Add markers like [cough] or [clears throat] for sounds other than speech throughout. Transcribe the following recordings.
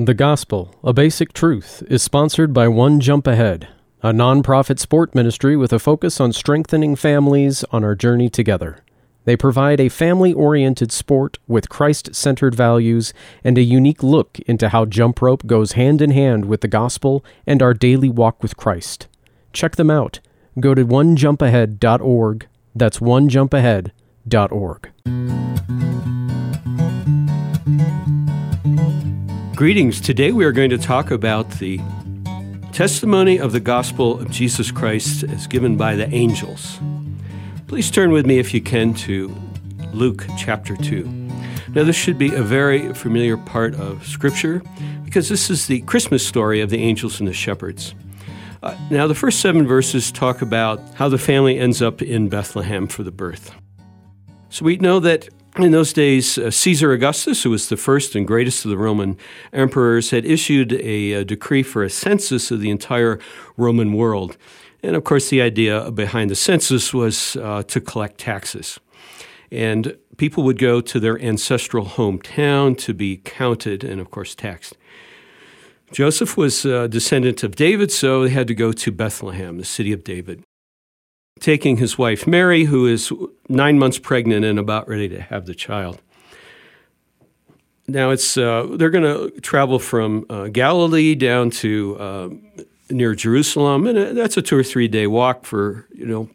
The Gospel, a Basic Truth, is sponsored by One Jump Ahead, a nonprofit sport ministry with a focus on strengthening families on our journey together. They provide a family oriented sport with Christ centered values and a unique look into how jump rope goes hand in hand with the gospel and our daily walk with Christ. Check them out. Go to onejumpahead.org. That's onejumpahead.org. Greetings. Today we are going to talk about the testimony of the gospel of Jesus Christ as given by the angels. Please turn with me, if you can, to Luke chapter 2. Now, this should be a very familiar part of Scripture because this is the Christmas story of the angels and the shepherds. Uh, now, the first seven verses talk about how the family ends up in Bethlehem for the birth. So we know that in those days, uh, Caesar Augustus, who was the first and greatest of the Roman emperors, had issued a, a, decree for a census of the entire Roman world. And of course, the idea behind the census was uh, to collect taxes. And people would go to their ancestral hometown to be counted and, of course, taxed. Joseph was a descendant of David, so he had to go to Bethlehem, the city of David taking his wife Mary, who is nine months pregnant and about ready to have the child. Now it's uh, they're going to travel from uh, Galilee down to uh, near Jerusalem, and uh, that's a two or three day walk for you know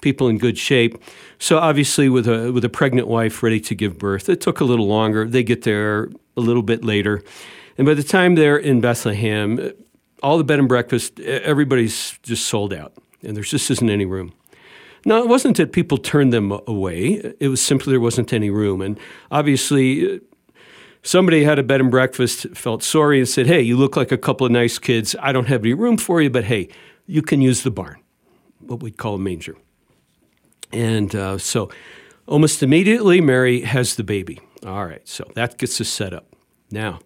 people in good shape. So obviously, with a with a pregnant wife ready to give birth, it took a little longer. They get there a little bit later, and by the time they're in Bethlehem, all the bed and breakfast, everybody's just sold out and there just isn't any room. Now, it wasn't that people turned them away, it was simply there wasn't any room. And obviously, somebody had a bed and breakfast, felt sorry, and said, Hey, you look like a couple of nice kids. I don't have any room for you, but hey, you can use the barn, what we'd call a manger. And uh, so almost immediately, Mary has the baby. All right, so that gets us set up. Now,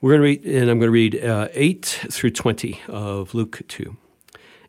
we're going to read, and I'm going to read uh, 8 through 20 of Luke 2.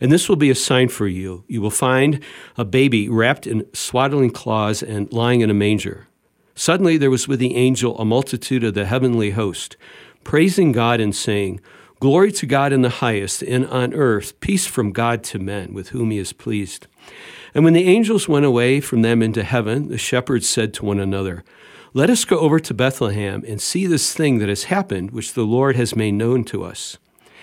And this will be a sign for you. You will find a baby wrapped in swaddling cloths and lying in a manger. Suddenly there was with the angel a multitude of the heavenly host, praising God and saying, Glory to God in the highest, and on earth peace from God to men, with whom he is pleased. And when the angels went away from them into heaven, the shepherds said to one another, Let us go over to Bethlehem and see this thing that has happened, which the Lord has made known to us.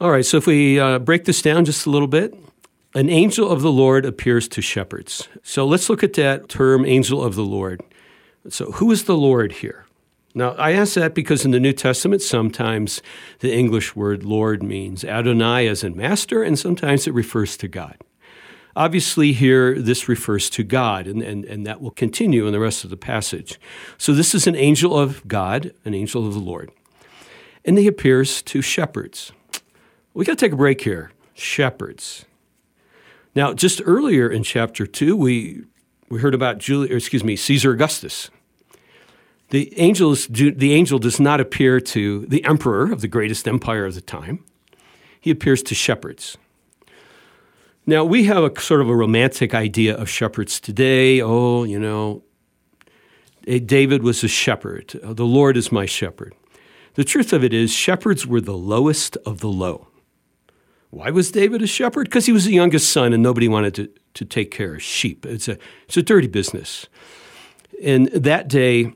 All right, so if we uh, break this down just a little bit, an angel of the Lord appears to shepherds. So let's look at that term, angel of the Lord. So, who is the Lord here? Now, I ask that because in the New Testament, sometimes the English word Lord means Adonai as in master, and sometimes it refers to God. Obviously, here this refers to God, and, and, and that will continue in the rest of the passage. So, this is an angel of God, an angel of the Lord. And he appears to shepherds. We got to take a break here. Shepherds. Now, just earlier in chapter 2, we, we heard about Julie, excuse me, Caesar Augustus. The, angels do, the angel does not appear to the emperor of the greatest empire of the time. He appears to shepherds. Now, we have a sort of a romantic idea of shepherds today. Oh, you know, eh, David was a shepherd. The Lord is my shepherd. The truth of it is, shepherds were the lowest of the low. Why was David a shepherd? Because he was the youngest son and nobody wanted to, to take care of sheep. It's a, it's a dirty business. And that day,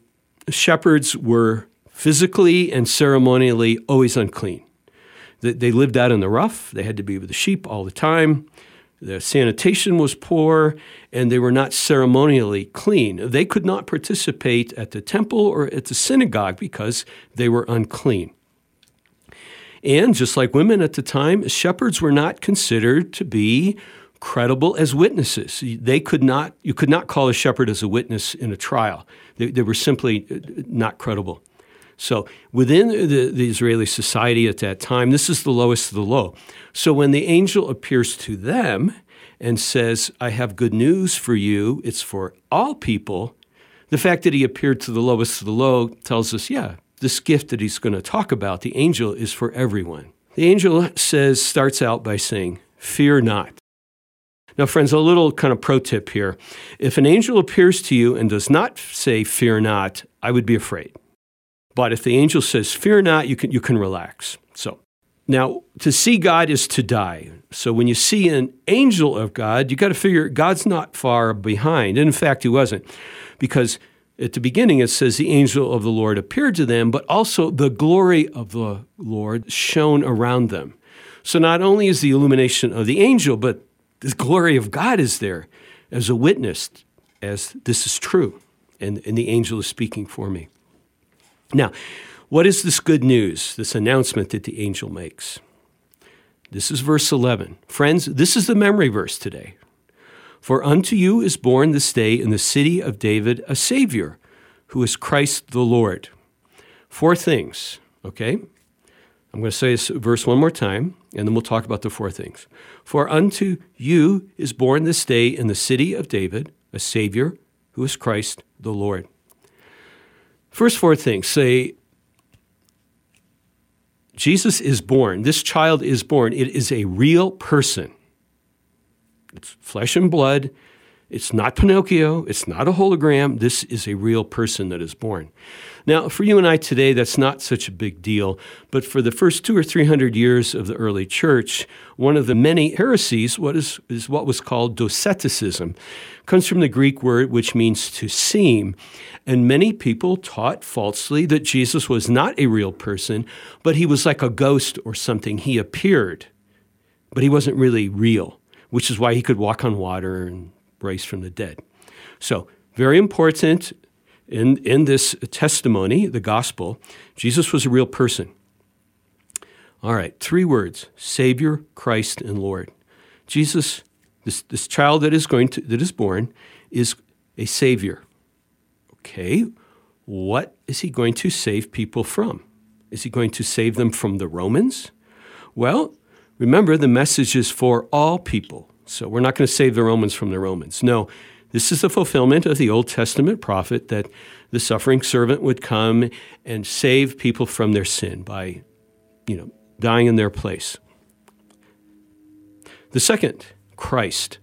shepherds were physically and ceremonially always unclean. They, lived out in the rough, they had to be with the sheep all the time. The sanitation was poor, and they were not ceremonially clean. They could not participate at the temple or at the synagogue because they were unclean. And just like women at the time, shepherds were not considered to be credible as witnesses. They could not, you could not call a shepherd as a witness in a trial. They, they were simply uh, not credible. So within the, the, Israeli society at that time, this is the lowest of the low. So when the angel appears to them and says, I have good news for you, it's for all people, the fact that he appeared to the lowest of the low tells us, yeah, this gift that he's going to talk about, the angel, is for everyone. The angel says, starts out by saying, Fear not. Now, friends, a little kind of pro tip here. If an angel appears to you and does not say, Fear not, I would be afraid. But if the angel says, Fear not, you can, you can relax. So, now to see God is to die. So when you see an angel of God, you got to figure God's not far behind. And in fact, he wasn't. Because at the beginning it says the angel of the Lord appeared to them, but also the glory of the Lord shone around them. So not only is the illumination of the angel, but the glory of God is there as a witness, as this is true. And, and the angel is speaking for me. Now, what is this good news, this announcement that the angel makes? This is verse 11. Friends, this is the memory verse today. For unto you is born this day in the city of David a Savior, who is Christ the Lord. Four things, okay? I'm going to say this verse one more time, and then we'll talk about the four things. For unto you is born this day in the city of David a Savior, who is Christ the Lord. First four things say, Jesus is born. This child is born. It is a real person. It's flesh and blood. It's not Pinocchio. It's not a hologram. This is a real person that is born. Now, for you and I today, that's not such a big deal. But for the first two or three hundred years of the early church, one of the many heresies what is, is what was called Doceticism. comes from the Greek word which means to seem. And many people taught falsely that Jesus was not a real person, but he was like a ghost or something. He appeared, but he wasn't really real, which is why he could walk on water and raised from the dead. So, very important in, in this testimony, the gospel, Jesus was a real person. All right, three words Savior, Christ, and Lord. Jesus, this, this child that is going to that is born, is a Savior. Okay, what is he going to save people from? Is he going to save them from the Romans? Well, remember the message is for all people. So we're not going to save the Romans from the Romans. No, this is the fulfillment of the Old Testament prophet that the suffering servant would come and save people from their sin by, you know, dying in their place. The second, Christ.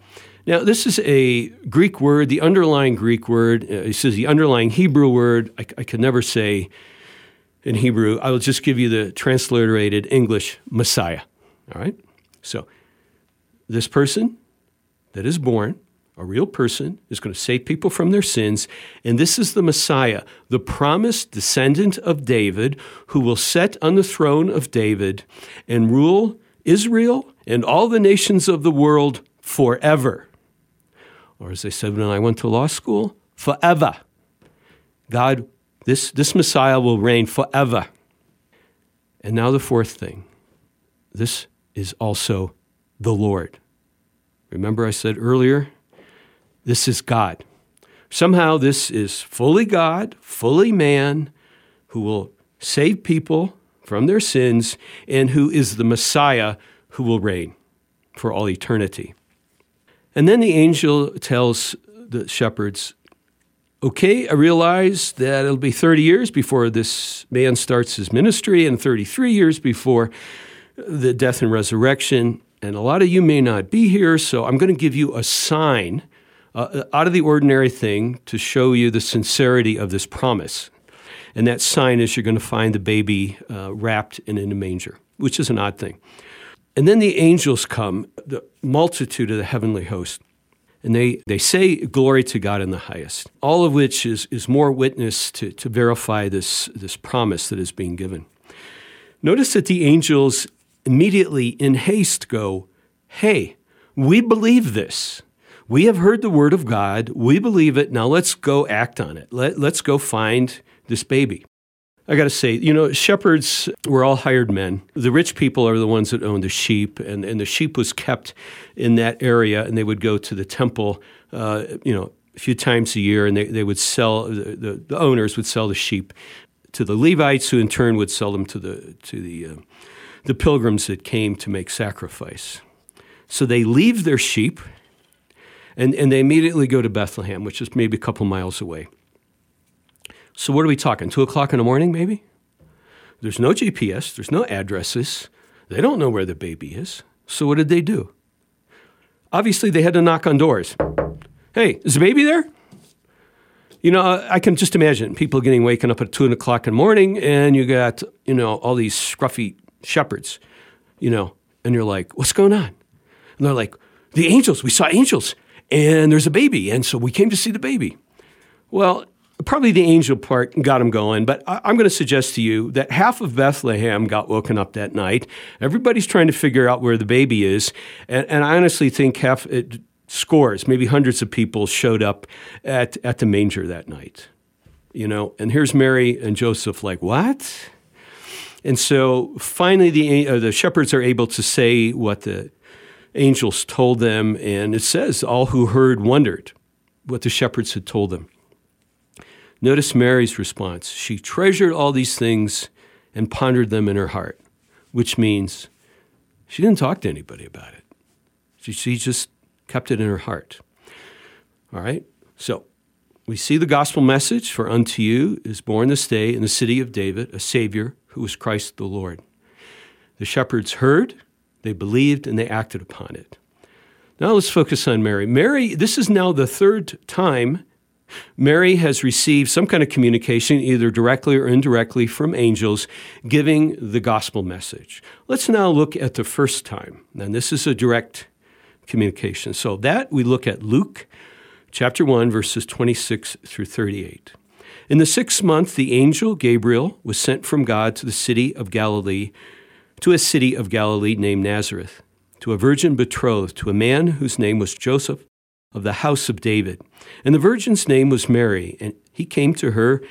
Now, this is a Greek word, the underlying Greek word. Uh, it says the underlying Hebrew word. I, I could never say in Hebrew. I will just give you the transliterated English Messiah. All right? So this person that is born, a real person, is going to save people from their sins. And this is the Messiah, the promised descendant of David, who will sit on the throne of David and rule Israel and all the nations of the world forever. Or as they said when I went to law school, forever. God, this, this Messiah will reign forever. And now the fourth thing this is also the Lord. Remember, I said earlier, this is God. Somehow, this is fully God, fully man, who will save people from their sins and who is the Messiah who will reign for all eternity. And then the angel tells the shepherds, Okay, I realize that it'll be 30 years before this man starts his ministry and 33 years before the death and resurrection and a lot of you may not be here, so I'm going to give you a sign, uh, out of the ordinary thing, to show you the sincerity of this promise. And that sign is you're going to find the baby uh, wrapped in a manger, which is an odd thing. And then the angels come, the multitude of the heavenly host, and they, they say, Glory to God in the highest, all of which is, is more witness to, to verify this, this promise that is being given. Notice that the angels immediately in haste go, Hey, We believe this. We have heard the word of God. We believe it. Now let's go act on it. Let, let's go find this baby. I got to say, you know, shepherds were all hired men. The rich people are the ones that owned the sheep, and, and the sheep was kept in that area, and they would go to the temple, uh, you know, a few times a year, and they, they would sell, the, the, the owners would sell the sheep to the Levites, who in turn would sell them to the, to the, uh, the pilgrims that came to make sacrifice. So they leave their sheep, and, and they immediately go to Bethlehem, which is maybe a couple miles away. So, what are we talking? Two o'clock in the morning, maybe? There's no GPS, there's no addresses. They don't know where the baby is. So, what did they do? Obviously, they had to knock on doors. Hey, is the baby there? You know, I can just imagine people getting waken up at two o'clock in the morning, and you got you know all these scruffy shepherds, you know, and you're like, "What's going on?" And they're like, "The angels. We saw angels, and there's a baby, and so we came to see the baby." Well, probably the angel part got them going, but I, am going to suggest to you that half of Bethlehem got woken up that night. Everybody's trying to figure out where the baby is, and, and I honestly think half it, scores, maybe hundreds of people showed up at at the manger that night. You know, and here's Mary and Joseph, like what? And so finally, the uh, the shepherds are able to say what the angels told them, and it says all who heard wondered what the shepherds had told them. Notice Mary's response. She treasured all these things and pondered them in her heart, which means she didn't talk to anybody about it. She, she just kept it in her heart. All right? So we see the gospel message for unto you is born this day in the city of David a Savior who is Christ the Lord. The shepherds heard, they believed, and they acted upon it. Now let's focus on Mary. Mary, this is now the third time Mary has received some kind of communication, either directly or indirectly, from angels giving the gospel message. Let's now look at the first time. And this is a direct communication. So, that we look at Luke chapter 1, verses 26 through 38. In the sixth month, the angel Gabriel was sent from God to the city of Galilee, to a city of Galilee named Nazareth, to a virgin betrothed to a man whose name was Joseph of the house of David. And the virgin's name was Mary. And he came to her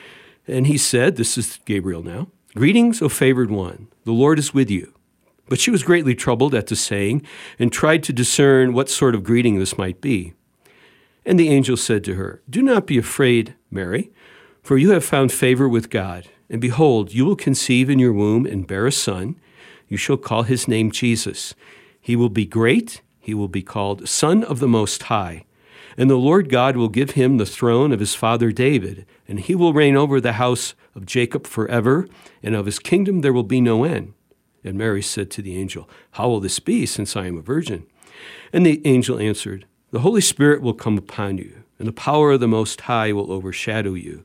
and he said, This is Gabriel now, Greetings, O favored one, the Lord is with you. But she was greatly troubled at the saying and tried to discern what sort of greeting this might be. And the angel said to her, Do not be afraid, Mary, for you have found favor with God. And behold, you will conceive in your womb and bear a son. You shall call his name Jesus. He will be great. He will be called Son of the Most High. And the Lord God will give him the throne of his father David, and he will reign over the house of Jacob forever, and of his kingdom there will be no end. And Mary said to the angel, How will this be, since I am a virgin? And the angel answered, The Holy Spirit will come upon you, and the power of the Most High will overshadow you.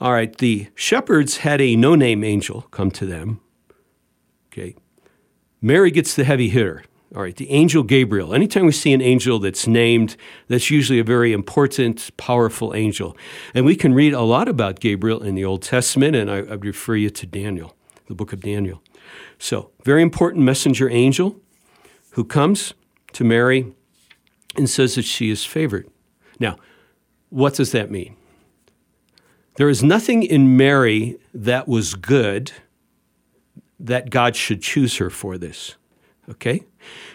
All right, the shepherds had a no name angel come to them. Okay. Mary gets the heavy hitter. All right, the angel Gabriel. Anytime we see an angel that's named, that's usually a very important, powerful angel. And we can read a lot about Gabriel in the Old Testament, and I, I refer you to Daniel, the book of Daniel. So, very important messenger angel who comes to Mary and says that she is favored. Now, what does that mean? There is nothing in Mary that was good that God should choose her for this. Okay?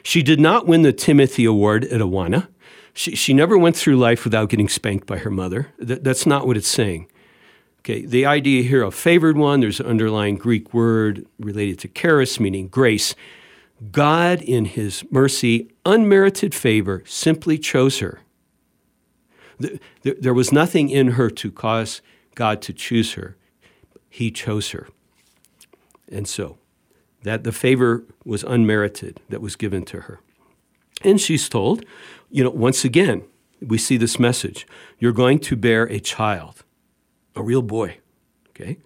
She did not win the Timothy Award at Awana. She, she never went through life without getting spanked by her mother. That, that's not what it's saying. Okay, the idea here of favored one, there's an underlying Greek word related to charis, meaning grace. God, in his mercy, unmerited favor, simply chose her. There was nothing in her to cause God to choose her. He chose her. And so, that the favor was unmerited that was given to her. And she's told, you know, once again, we see this message. You're going to bear a child, a real boy, okay?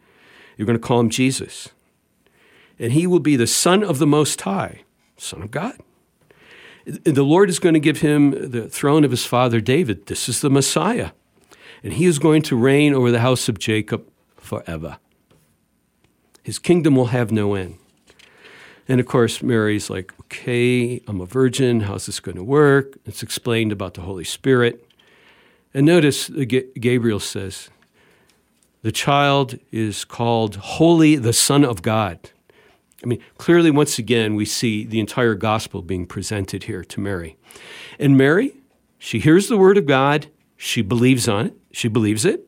You're going to call him Jesus. And he will be the Son of the Most High, Son of God. The Lord is going to give him the throne of his father David. This is the Messiah. And he is going to reign over the house of Jacob forever. His kingdom will have no end. And of course, Mary's like, okay, I'm a virgin. How's this going to work? It's explained about the Holy Spirit. And notice Gabriel says, the child is called Holy, the Son of God. I mean, clearly, once again, we see the entire gospel being presented here to Mary. And Mary, she hears the word of God, she believes on it, she believes it.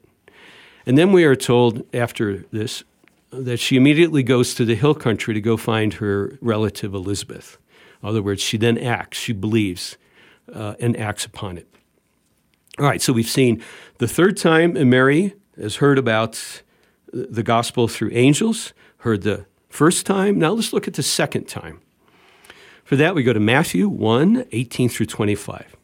And then we are told after this that she immediately goes to the hill country to go find her relative Elizabeth. In other words, she then acts, she believes, uh, and acts upon it. All right, so we've seen the third time Mary has heard about the gospel through angels, heard the first time. Now let's look at the second time. For that, we go to Matthew 1 18 through 25.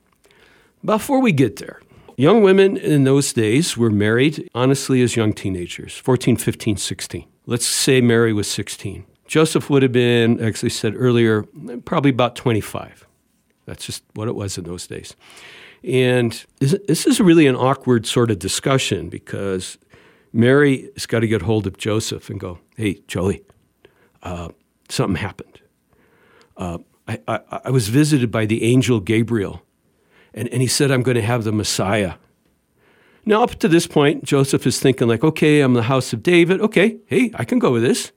Before we get there, young women in those days were married, honestly, as young teenagers 14, 15, 16. Let's say Mary was 16. Joseph would have been, as I said earlier, probably about 25. That's just what it was in those days. And this is really an awkward sort of discussion because Mary has got to get hold of Joseph and go, hey, Joey, uh, something happened. Uh, I, I, I, was visited by the angel Gabriel, and, and he said, I'm going to have the Messiah. Now, up to this point, Joseph is thinking, like, okay, I'm the house of David. Okay, hey, I can go with this.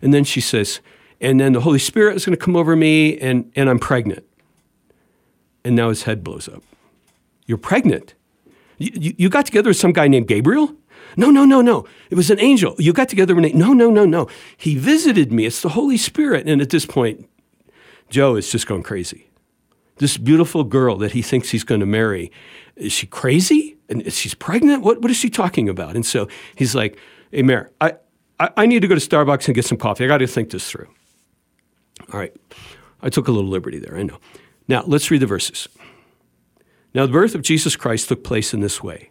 And then she says, and then the Holy Spirit is going to come over me, and, and I'm pregnant. And now his head blows up. You're pregnant? You, you got together with some guy named Gabriel? No, no, no, no. It was an angel. You got together with an No, no, no, no. He visited me. It's the Holy Spirit. And at this point, Joe is just going crazy. This beautiful girl that he thinks he's going to marry, is she crazy? And she's pregnant? What, what is she talking about? And so he's like, hey, Mayor, I, I, I need to go to Starbucks and get some coffee. I got to think this through. All right. I took a little liberty there, I know. Now, let's read the verses. Now, the birth of Jesus Christ took place in this way.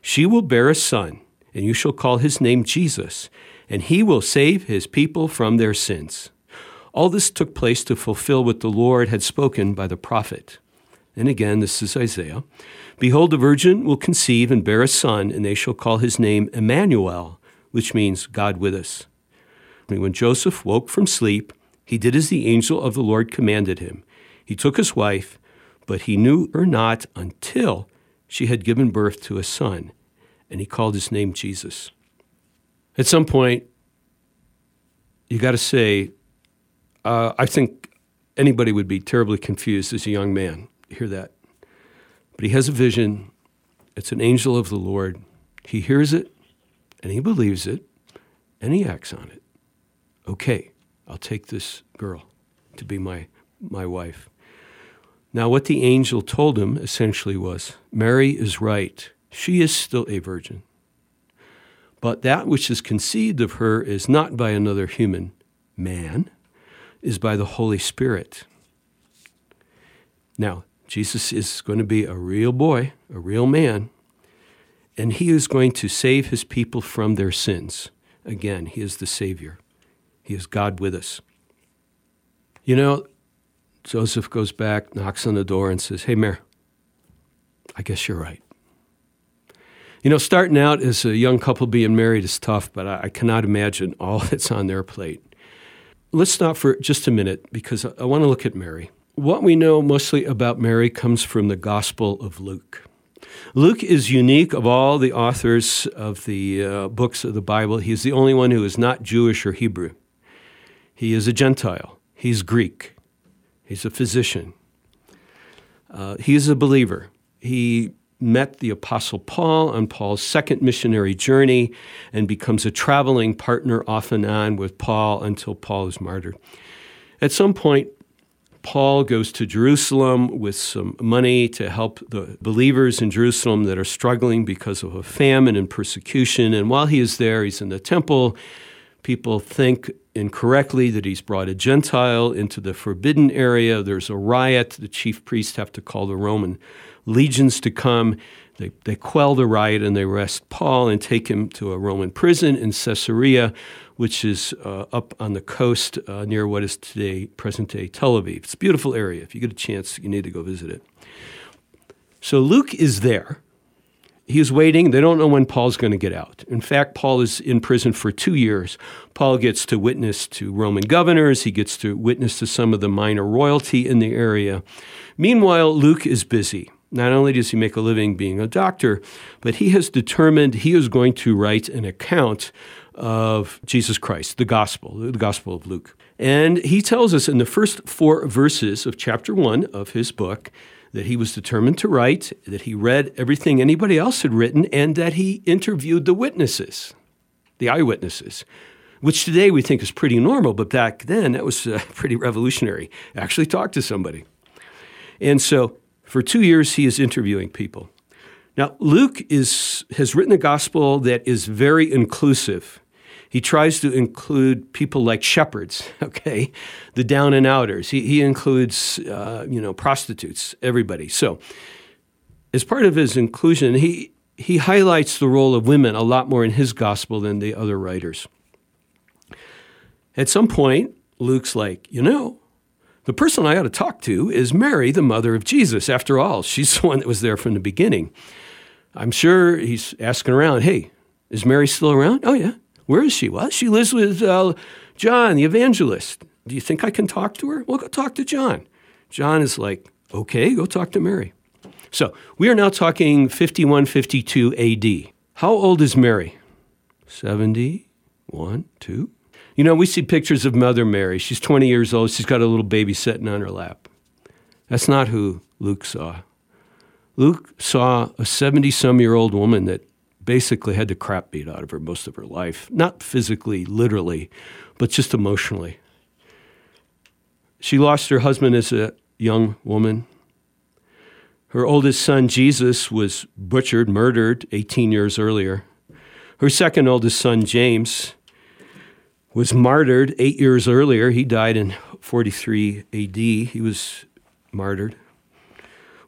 She will bear a son, and you shall call his name Jesus, and he will save his people from their sins. All this took place to fulfill what the Lord had spoken by the prophet. And again, this is Isaiah. Behold, the virgin will conceive and bear a son, and they shall call his name Emmanuel, which means God with us. When Joseph woke from sleep, he did as the angel of the Lord commanded him. He took his wife, but he knew her not until she had given birth to a son, and he called his name Jesus. At some point, you got to say, uh, I think anybody would be terribly confused as a young man. hear that. But he has a vision. It's an angel of the Lord. He hears it and he believes it and he acts on it. Okay, I'll take this girl to be my, my wife. Now, what the angel told him essentially was Mary is right. She is still a virgin. But that which is conceived of her is not by another human man, is by the Holy Spirit. Now, Jesus is going to be a real boy, a real man, and he is going to save his people from their sins. Again, he is the Savior, he is God with us. You know, Joseph goes back, knocks on the door, and says, Hey, Mayor, I guess you're right. You know, starting out as a young couple being married is tough, but I, I cannot imagine all [laughs] that's on their plate. Let's stop for just a minute because I, I want to look at Mary. What we know mostly about Mary comes from the Gospel of Luke. Luke is unique of all the authors of the uh, books of the Bible. He's the only one who is not Jewish or Hebrew. He is a Gentile, he's Greek, he's a physician, uh, is a believer. He met the Apostle Paul on Paul's second missionary journey and becomes a traveling partner off and on with Paul until Paul is martyred. At some point, Paul goes to Jerusalem with some money to help the believers in Jerusalem that are struggling because of a famine and persecution. And while he is there, he's in the temple. People think incorrectly that he's brought a Gentile into the forbidden area. There's a riot. The chief priests have to call the Roman legions to come. They, they quell the riot and they arrest Paul and take him to a Roman prison in Caesarea, which is uh, up on the coast uh, near what is today present day Tel Aviv. It's a beautiful area. If you get a chance, you need to go visit it. So Luke is there. He's waiting. They don't know when Paul's going to get out. In fact, Paul is in prison for two years. Paul gets to witness to Roman governors. He gets to witness to some of the minor royalty in the area. Meanwhile, Luke is busy. Not only does he make a living being a doctor, but he has determined he is going to write an account of Jesus Christ, the gospel, the gospel of Luke. And he tells us in the first four verses of chapter one of his book that he was determined to write, that he read everything anybody else had written, and that he interviewed the witnesses, the eyewitnesses, which today we think is pretty normal, but back then that was uh, [laughs] pretty revolutionary. Actually, talk to somebody. And so for two years, he is interviewing people. Now, Luke is, has written a gospel that is very inclusive. He tries to include people like shepherds, [laughs] okay, the down and outers. He, he includes, uh, you know, prostitutes, everybody. So, as part of his inclusion, he, he highlights the role of women a lot more in his gospel than the other writers. At some point, Luke's like, you know, the person I ought to talk to is Mary, the mother of Jesus. After all, she's [laughs] the one that was there from the beginning. I'm sure he's asking around, hey, is Mary still around? Oh, yeah. Where is she? Well, she lives with uh, John, the evangelist. Do you think I can talk to her? Well, go talk to John. John is like, okay, go talk to Mary. So we are now talking 51, 52 AD. How old is Mary? 71, 2? You know, we see pictures of Mother Mary. She's 20 years old. She's got a little baby sitting on her lap. That's not who Luke saw. Luke saw a 70 some year old woman that basically had the crap beat out of her most of her life. Not physically, literally, but just emotionally. She lost her husband as a young woman. Her oldest son, Jesus, was butchered, murdered 18 years earlier. Her second oldest son, James, was martyred eight years earlier. He died in 43 AD. He was martyred.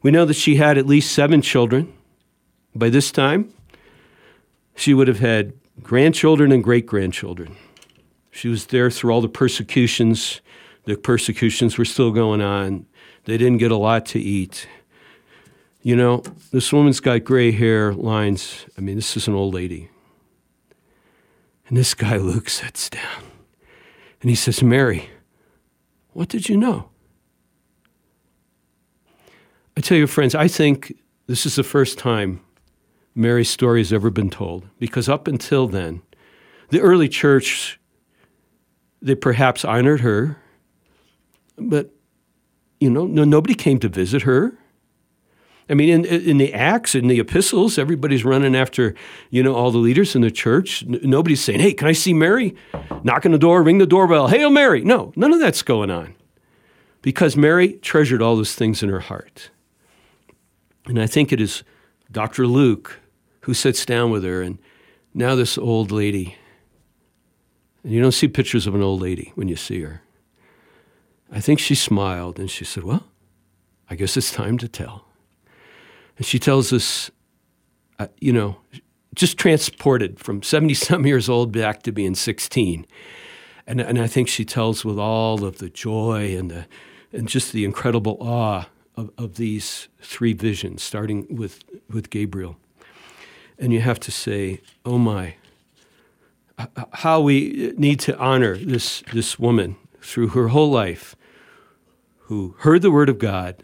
We know that she had at least seven children. By this time, she would have had grandchildren and great grandchildren. She was there through all the persecutions. The persecutions were still going on. They didn't get a lot to eat. You know, this woman's got gray hair lines. I mean, this is an old lady. And this guy, Luke, sits down and he says, Mary, what did you know? I tell you, friends, I think this is the first time Mary's story has ever been told because up until then, the early church, they perhaps honored her, but you know, no, nobody came to visit her. I mean, in, in the Acts, in the epistles, everybody's running after, you know, all the leaders in the church. N- nobody's saying, hey, can I see Mary? Knock on the door, ring the doorbell. Hail Mary. No, none of that's going on. Because Mary treasured all those things in her heart. And I think it is Dr. Luke who sits down with her, and now this old lady. And you don't see pictures of an old lady when you see her. I think she smiled and she said, Well, I guess it's time to tell. And she tells us, uh, you know, just transported from 70 some [laughs] years old back to being 16. And, and I think she tells with all of the joy and, the, and just the incredible awe of, of these three visions, starting with, with Gabriel. And you have to say, oh my, how we need to honor this, this woman through her whole life who heard the word of God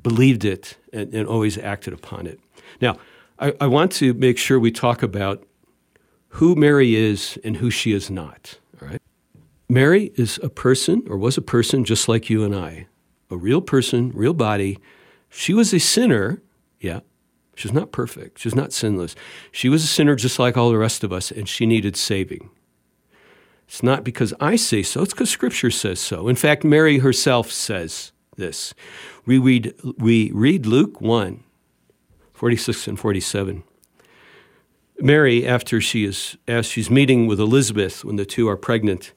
believed it and, and always acted upon it. Now, I, I want to make sure we talk about who Mary is and who she is not. All right? Mary is a person, or was a person just like you and I, a real person, real body. She was a sinner, yeah, She's not perfect. She's not sinless. She was a sinner just like all the rest of us, and she needed saving. It's not because I say so, it's because Scripture says so. In fact, Mary herself says this. We read, we read Luke 1 46 and 47. Mary, after she is, as she's meeting with Elizabeth when the two are pregnant,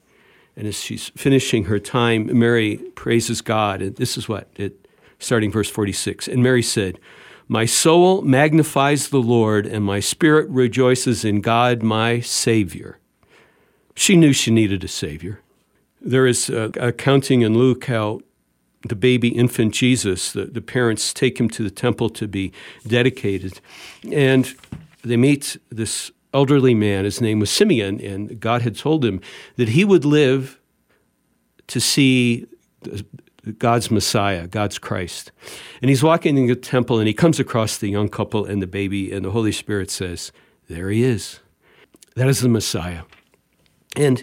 and as she's finishing her time, Mary praises God. And this is what it, starting verse 46. And Mary said, My soul magnifies the Lord, and my spirit rejoices in God, my Savior. She knew she needed a Savior. There is uh, a, accounting in Luke how the baby infant Jesus, the, the parents take him to the temple to be dedicated. And they meet this elderly man. His name was Simeon, and God had told him that he would live to see God's Messiah, God's Christ. And he's walking in the temple and he comes across the young couple and the baby, and the Holy Spirit says, There he is. That is the Messiah. And,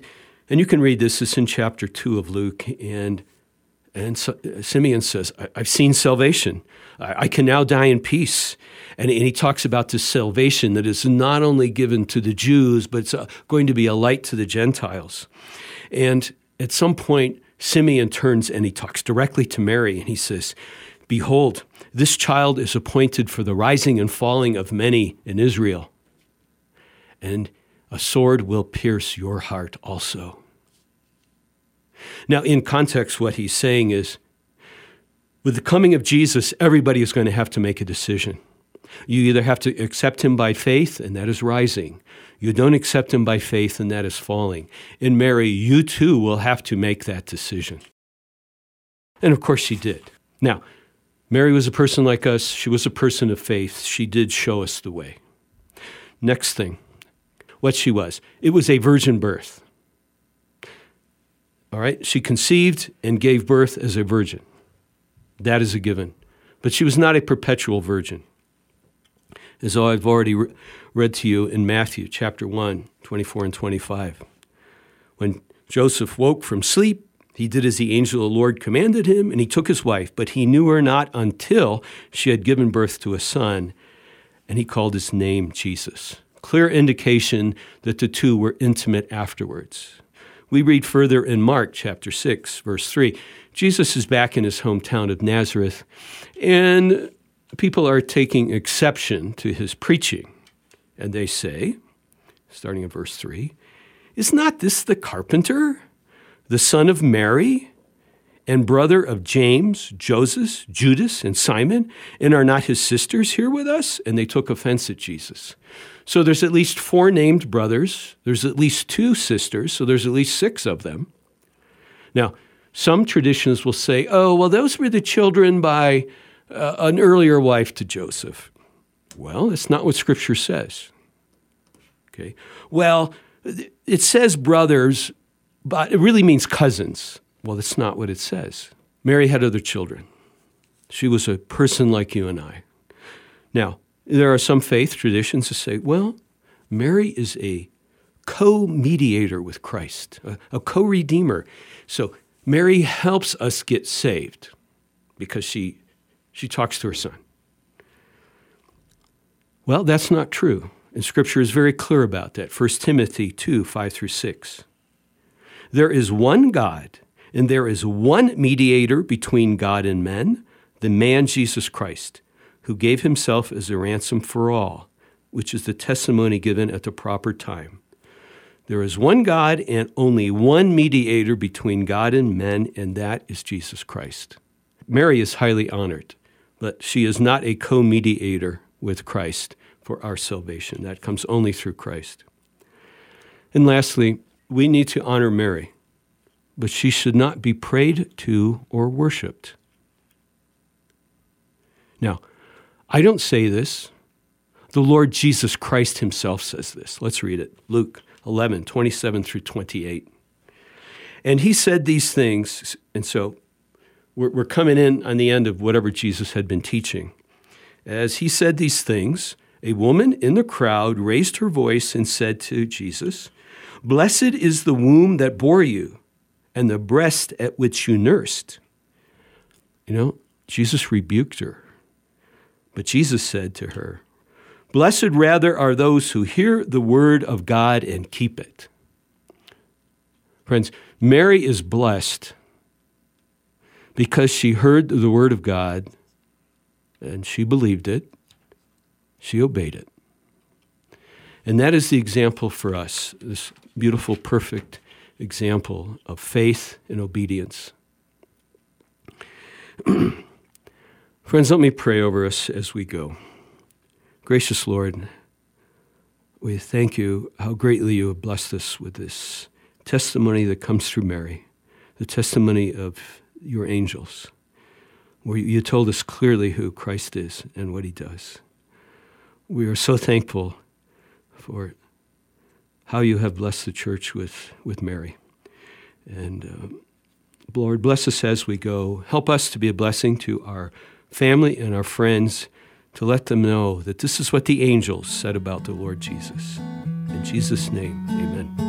and you can read this, it's in chapter 2 of Luke. And, and so, Simeon says, I've seen salvation. I, I can now die in peace. And, and, he talks about this salvation that is not only given to the Jews, but it's uh, going to be a light to the Gentiles. And at some point, Simeon turns and he talks directly to Mary and he says, Behold, this child is appointed for the rising and falling of many in Israel. And a sword will pierce your heart also. Now, in context, what he's saying is with the coming of Jesus, everybody is going to have to make a decision. You either have to accept him by faith, and that is rising. You don't accept him by faith, and that is falling. In Mary, you too will have to make that decision. And of course, she did. Now, Mary was a person like us. She was a person of faith. She did show us the way. Next thing, what she was it was a virgin birth. All right? She conceived and gave birth as a virgin. That is a given. But she was not a perpetual virgin. As I've already re- read to you in Matthew chapter 1, 24 and 25. When Joseph woke from sleep, he did as the angel of the Lord commanded him, and he took his wife, but he knew her not until she had given birth to a son, and he called his name Jesus. Clear indication that the two were intimate afterwards. We read further in Mark chapter 6, verse 3. Jesus is back in his hometown of Nazareth, and people are taking exception to his preaching. And they say, starting in verse 3, Is not this the carpenter, the son of Mary, and brother of James, Joseph, Judas, and Simon? And are not his sisters here with us? And they took offense at Jesus. So there's at least four named brothers, there's at least two sisters, so there's at least six of them. Now, some traditions will say, oh, well, those were the children by uh, an earlier wife to Joseph. Well, that's not what Scripture says. Okay. Well, it says brothers, but it really means cousins. Well, that's not what it says. Mary had other children. She was a person like you and I. Now, there are some faith traditions that say, well, Mary is a co mediator with Christ, a, a co redeemer. So Mary helps us get saved because she, she talks to her son. Well, that's not true. And Scripture is very clear about that. 1 Timothy 2 5 through 6. There is one God, and there is one mediator between God and men, the man Jesus Christ, who gave himself as a ransom for all, which is the testimony given at the proper time. There is one God and only one mediator between God and men, and that is Jesus Christ. Mary is highly honored, but she is not a co mediator with Christ for our salvation. That comes only through Christ. And lastly, we need to honor Mary, but she should not be prayed to or worshiped. Now, I don't say this. The Lord Jesus Christ himself says this. Let's read it. Luke 11, 27 through 28. And he said these things, and so we're, we're coming in on the end of whatever Jesus had been teaching. As he said these things, a woman in the crowd raised her voice and said to Jesus, Blessed is the womb that bore you and the breast at which you nursed. You know, Jesus rebuked her. But Jesus said to her, Blessed rather are those who hear the word of God and keep it. Friends, Mary is blessed because she heard the word of God and she believed it, she obeyed it. And that is the example for us, this beautiful, perfect example of faith and obedience. [clears throat] Friends, let me pray over us as we go. Gracious Lord, we thank you how greatly you have blessed us with this testimony that comes through Mary, the testimony of your angels, where you told us clearly who Christ is and what he does. We are so thankful for how you have blessed the church with, with Mary. And uh, Lord, bless us as we go. Help us to be a blessing to our family and our friends, to let them know that this is what the angels said about the Lord Jesus. In Jesus' name, amen.